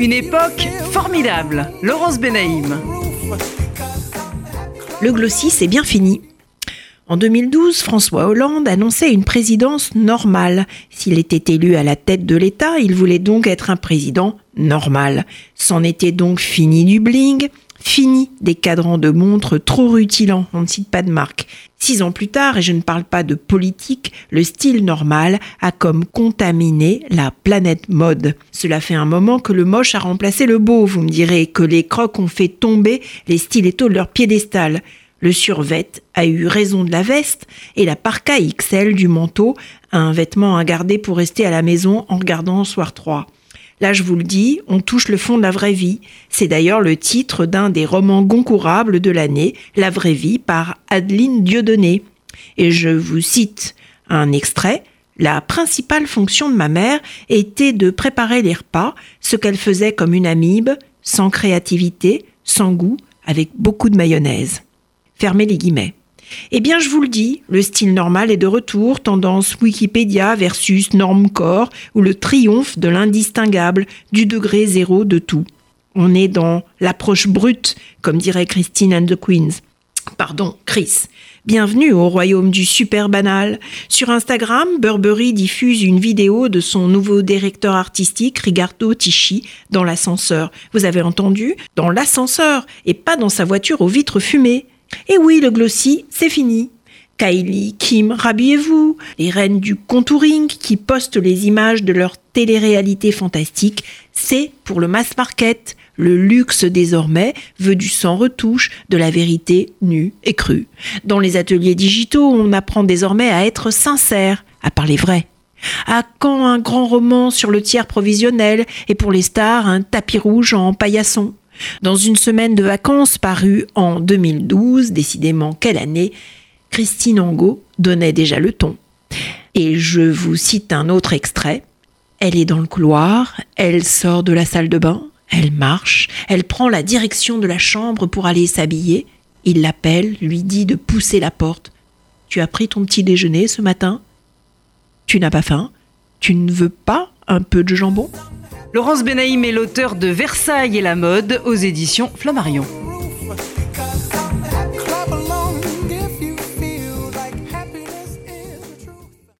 Une époque formidable. Laurence Benaïm. Le Glossy, c'est bien fini. En 2012, François Hollande annonçait une présidence normale. S'il était élu à la tête de l'État, il voulait donc être un président normal. C'en était donc fini du bling, fini des cadrans de montres trop rutilants, on ne cite pas de marque. Six ans plus tard, et je ne parle pas de politique, le style normal a comme contaminé la planète mode. Cela fait un moment que le moche a remplacé le beau, vous me direz, que les crocs ont fait tomber les stilettos de leur piédestal. Le survêt a eu raison de la veste et la parka XL du manteau, un vêtement à garder pour rester à la maison en regardant Soir 3. Là, je vous le dis, on touche le fond de la vraie vie. C'est d'ailleurs le titre d'un des romans goncourables de l'année, La vraie vie, par Adeline Dieudonné. Et je vous cite un extrait. La principale fonction de ma mère était de préparer les repas, ce qu'elle faisait comme une amibe, sans créativité, sans goût, avec beaucoup de mayonnaise. Fermez les guillemets. Eh bien, je vous le dis, le style normal est de retour, tendance Wikipédia versus Normcore, ou le triomphe de l'indistinguable, du degré zéro de tout. On est dans l'approche brute, comme dirait Christine and the Queens. Pardon, Chris. Bienvenue au royaume du super banal. Sur Instagram, Burberry diffuse une vidéo de son nouveau directeur artistique, Rigardo Tichy, dans l'ascenseur. Vous avez entendu? Dans l'ascenseur, et pas dans sa voiture aux vitres fumées. Et oui, le glossy, c'est fini. Kylie, Kim, rhabillez-vous, les reines du contouring qui postent les images de leur télé-réalité fantastique, c'est pour le mass market. Le luxe désormais veut du sans retouche, de la vérité nue et crue. Dans les ateliers digitaux, on apprend désormais à être sincère, à parler vrai. À quand un grand roman sur le tiers provisionnel et pour les stars un tapis rouge en paillasson? Dans une semaine de vacances parue en 2012, décidément quelle année, Christine Angot donnait déjà le ton. Et je vous cite un autre extrait. Elle est dans le couloir, elle sort de la salle de bain, elle marche, elle prend la direction de la chambre pour aller s'habiller. Il l'appelle, lui dit de pousser la porte. Tu as pris ton petit déjeuner ce matin? Tu n'as pas faim? Tu ne veux pas un peu de jambon? Laurence Benaïm est l'auteur de Versailles et la mode aux éditions Flammarion.